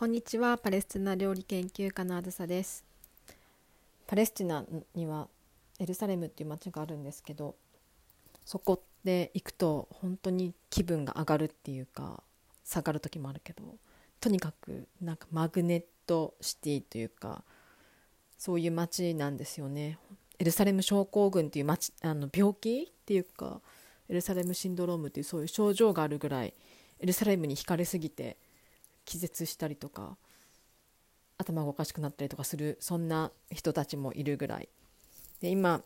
こんにちは。パレスチナ料理研究家のあずさです。パレスチナにはエルサレムっていう街があるんですけどそこで行くと本当に気分が上がるっていうか下がる時もあるけどとにかくなんかマグネットシティというかそういう街なんですよね。エルサレム症候群っていう街あの病気っていうかエルサレムシンドロームっていうそういう症状があるぐらいエルサレムに惹かれすぎて気絶したりとか頭がおかしくなったりとかするそんな人たちもいるぐらい。で今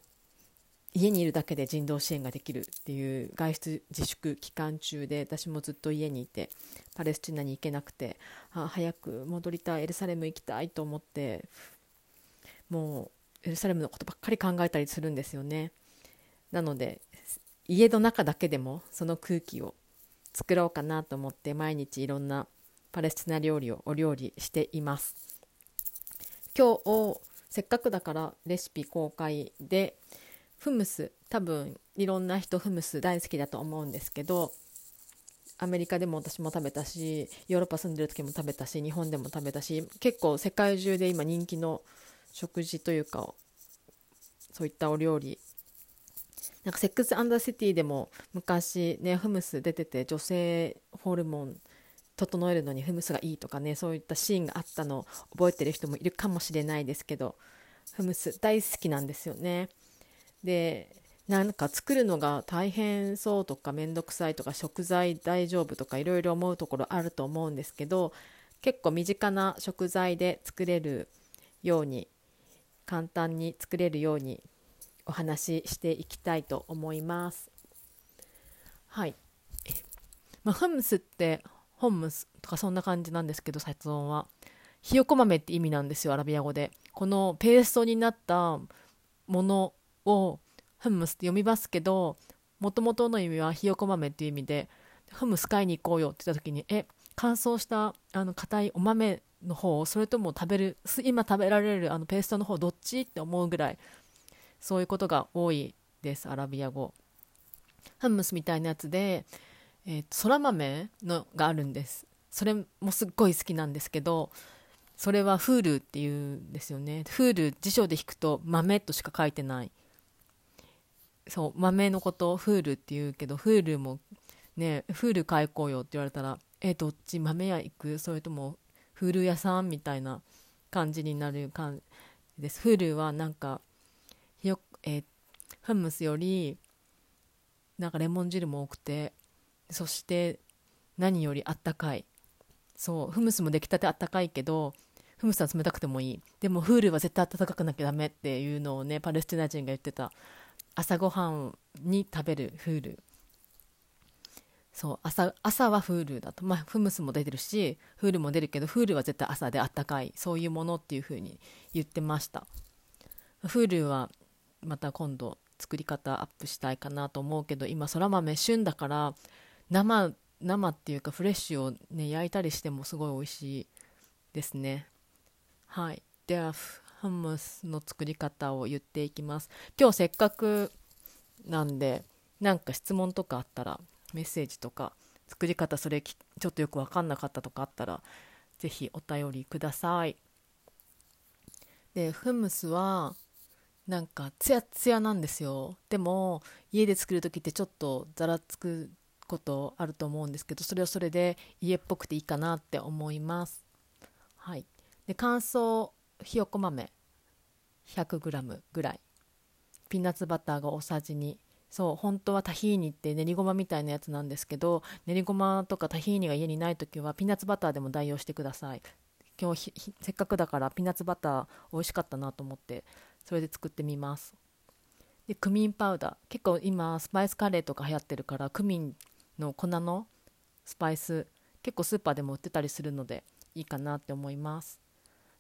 家にいるだけで人道支援ができるっていう外出自粛期間中で私もずっと家にいてパレスチナに行けなくてあ早く戻りたいエルサレム行きたいと思ってもうエルサレムのことばっかり考えたりするんですよね。なので家の中だけでもその空気を作ろうかなと思って毎日いろんなパレスチナ料理をお料理しています。今日せっかくだからレシピ公開でフムス多分いろんな人フムス大好きだと思うんですけどアメリカでも私も食べたしヨーロッパ住んでる時も食べたし日本でも食べたし結構世界中で今人気の食事というかそういったお料理。なんかセックス・アンダー・シティでも昔ねフムス出てて女性ホルモン整えるのにフムスがいいとかねそういったシーンがあったのを覚えてる人もいるかもしれないですけどフムス大好きなんですよね。でなんか作るのが大変そうとか面倒くさいとか食材大丈夫とかいろいろ思うところあると思うんですけど結構身近な食材で作れるように簡単に作れるようにお話ししていきたいと思います。はい、まあ、フムスってホンムスとかそんな感じなんですけど発音は。ひよこ豆って意味なんですよアラビア語で。このペーストになったものをフンムスって読みますけどもともとの意味はひよこ豆っていう意味でフムス買いに行こうよって言った時にえ乾燥したあの硬いお豆の方それとも食べる今食べられるあのペーストの方どっちって思うぐらいそういうことが多いですアラビア語。ハムスみたいなやつでえー、そら豆のがあるんです。それもすっごい好きなんですけどそれはフールっていうんですよね。フール辞書で引くと豆としか書いてない。そう豆のことフールって言うけどフールもねフール買いこうよって言われたらえどっち豆屋行く？それともフール屋さんみたいな感じになる感じです。フールはなんかよ、えー、フムスよりなんかレモン汁も多くてそして何よりあったかい。そうフムスも出来たてあったかいけどフムスは冷たくてもいい。でもフールは絶対温かくなきゃダメっていうのをねパレスチナ人が言ってた。朝ごはんに食べるフール。そう朝朝はフールだと。まあフムスも出てるしフールも出るけどフールは絶対朝であったかい。そういうものっていう風に言ってました。フールはまた今度作り方アップしたいかなと思うけど今そら豆旬だから生生っていうかフレッシュをね焼いたりしてもすごい美味しいですね。はい。ではハムスの作り方を言っていきます。今日せっかくなんでなんか質問とかあったらメッセージとか作り方それちょっとよく分かんなかったとかあったら是非お便りください。でフムスはなんかツヤツヤなんですよ。でも家で作る時ってちょっとざらつくことあると思うんですけどそれはそれで家っぽくていいかなって思います。はい、で乾燥ひよこ豆 100g ぐらい。ピーナッツバターが大さじ2そう本当はタヒーニって練りごまみたいなやつなんですけど練りごまとかタヒーニが家にない時はピーナッツバターでも代用してください。今日せっかくだからピーナッツバター美味しかったなと思ってそれで作ってみます。でクミンパウダー。結構今スパイスカレーとか流行ってるからクミンの粉のスパイス結構スーパーでも売ってたりするのでいいかなって思います。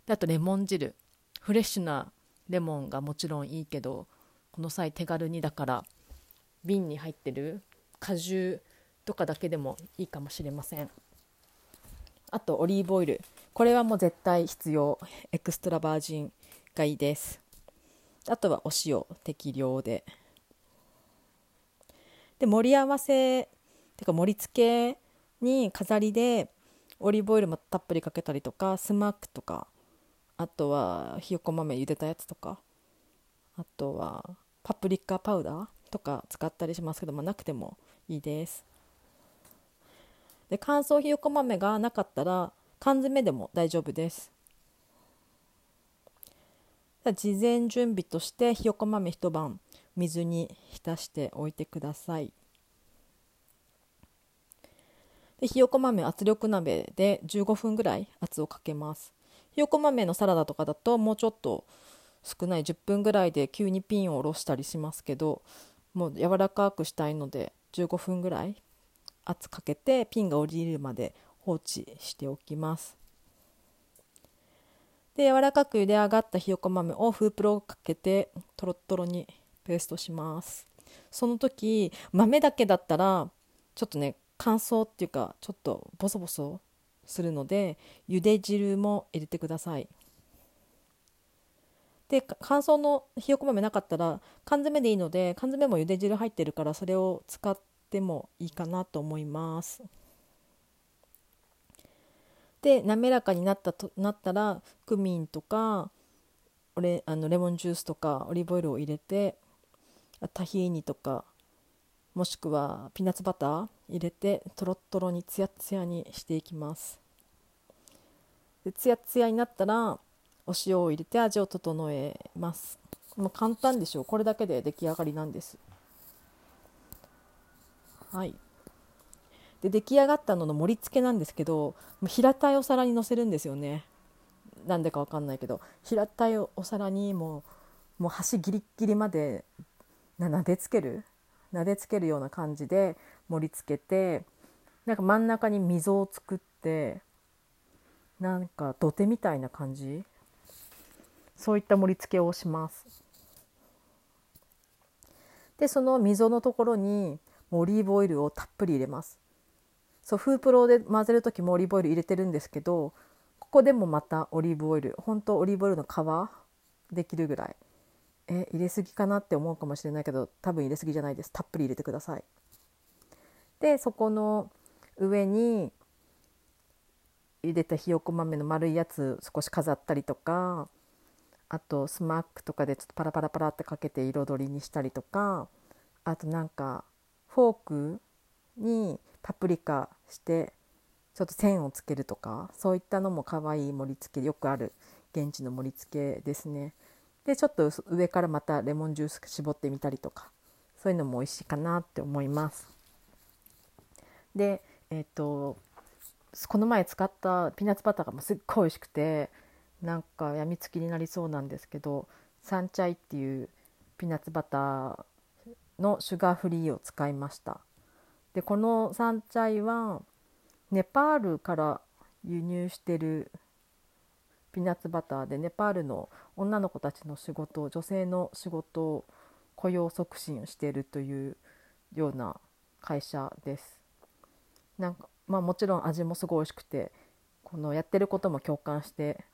であとレモン汁。フレッシュなレモンがもちろんいいけどこの際手軽にだから瓶に入ってる果汁とかだけでもいいかもしれません。あとオリーブオイル。これはもう絶対必要。エクストラバージンがいいです。あとはお塩適量で。で盛り合わせてか盛り付けに飾りでオリーブオイルもたっぷりかけたりとかスマックとかあとはひよこ豆茹でたやつとかあとはパプリカパウダーとか使ったりしますけど、まあ、なくてもいいです。で乾燥ひよこ豆がなかったら缶詰でも大丈夫です。事前準備としてひよこ豆一晩水に浸しておいてください。でひよこ豆圧力鍋で15分ぐらい圧をかけます。ひよこ豆のサラダとかだともうちょっと少ない10分ぐらいで急にピンを下ろしたりしますけどもう柔らかくしたいので15分ぐらい圧かけてピンが降りるまで放置しておきます。で柔らかく茹で上がったひよこ豆をフープロをかけてとろっとろにペーストします。その時豆だけだったらちょっとね乾燥っていうかちょっとボソボソするので茹で汁も入れてください。で乾燥のひよこ豆なかったら缶詰でいいので缶詰も茹で汁入ってるからそれを使ってもいいかなと思います。で滑らかになったとなったらクミンとかレあのレモンジュースとかオリーブオイルを入れてタヒーニとかもしくはピーナッツバター入れてとろっとろにツヤツヤにしていきます。でツヤツヤになったらお塩を入れて味を整えます。もう簡単でしょう。これだけで出来上がりなんです。はい。で出来上がったのの盛り付けなんですけど平たいお皿にのせるんですよね。なんでかわかんないけど。平たいお皿にもうもう端ギリギリまでなでつけるなでつけるような感じで盛り付けてなんか真ん中に溝を作ってなんか土手みたいな感じ？そういった盛り付けをします。でその溝のところにオリーブオイルをたっぷり入れます。そうフープロで混ぜる時もオリーブオイル入れてるんですけどここでもまたオリーブオイル本当オリーブオイルの皮？できるぐらい。え入れすぎかなって思うかもしれないけど多分入れすぎじゃないですたっぷり入れてくださいでそこの上に入れたひよこ豆の丸いやつ少し飾ったりとかあとスマックとかでちょっとパラパラパラってかけて彩りにしたりとかあとなんかフォークにパプリカしてちょっと線をつけるとかそういったのも可愛い盛り付けよくある現地の盛り付けですね。でちょっと上からまたレモンジュース絞ってみたりとかそういうのも美味しいかなって思います。でえっ、とこの前使ったピーナッツバターがもすっごい美味しくてなんかやみつきになりそうなんですけどサンチャイっていうピーナッツバターのシュガーフリーを使いました。でこのサンチャイはネパールから輸入してるピーナッツバターでネパールの女の子たちの仕事女性の仕事を雇用促進をしているというような会社です。なんかまあ、もちろん味もすごい美味しくてこのやってることも共感して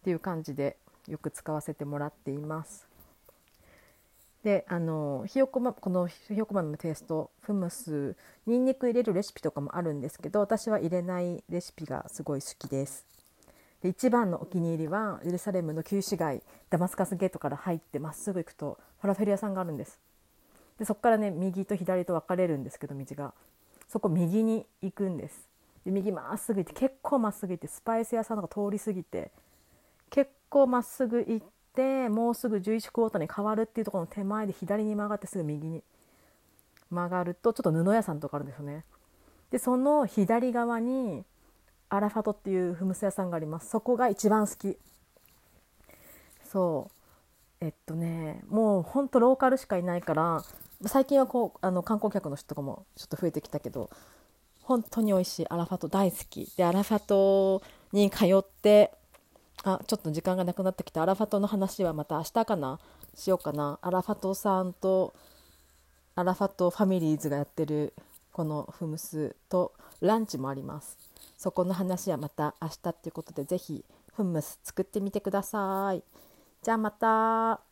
っていう感じでよく使わせてもらっています。であのひよこ、ま、このひよこ豆のテイストフムスにんにく入れるレシピとかもあるんですけど私は入れないレシピがすごい好きですで一番のお気に入りはエルサレムの旧市街ダマスカスゲートから入ってまっすぐ行くとファラフェル屋さんがあるんです。でそこからね右と左と分かれるんですけど道が。そこ右に行くんです。で右まっすぐ行って結構まっすぐ行ってスパイス屋さんとか通り過ぎて結構まっすぐ行ってもうすぐ11クォーターに変わるっていうところの手前で左に曲がってすぐ右に曲がるとちょっと布屋さんとかあるんですよね。でその左側にアラファトっていうフムス屋さんがあります。そこが一番好き。そう。えっとねもうほんとローカルしかいないから最近はこうあの観光客の人とかもちょっと増えてきたけど本当に美味しいアラファト大好き。でアラファトに通ってあちょっと時間がなくなってきたアラファトの話はまた明日かなしようかな。アラファトさんとアラファトファミリーズがやってるこのフムスとランチもあります。そこの話はまた明日っていうことで是非フムス作ってみてください。じゃあまた。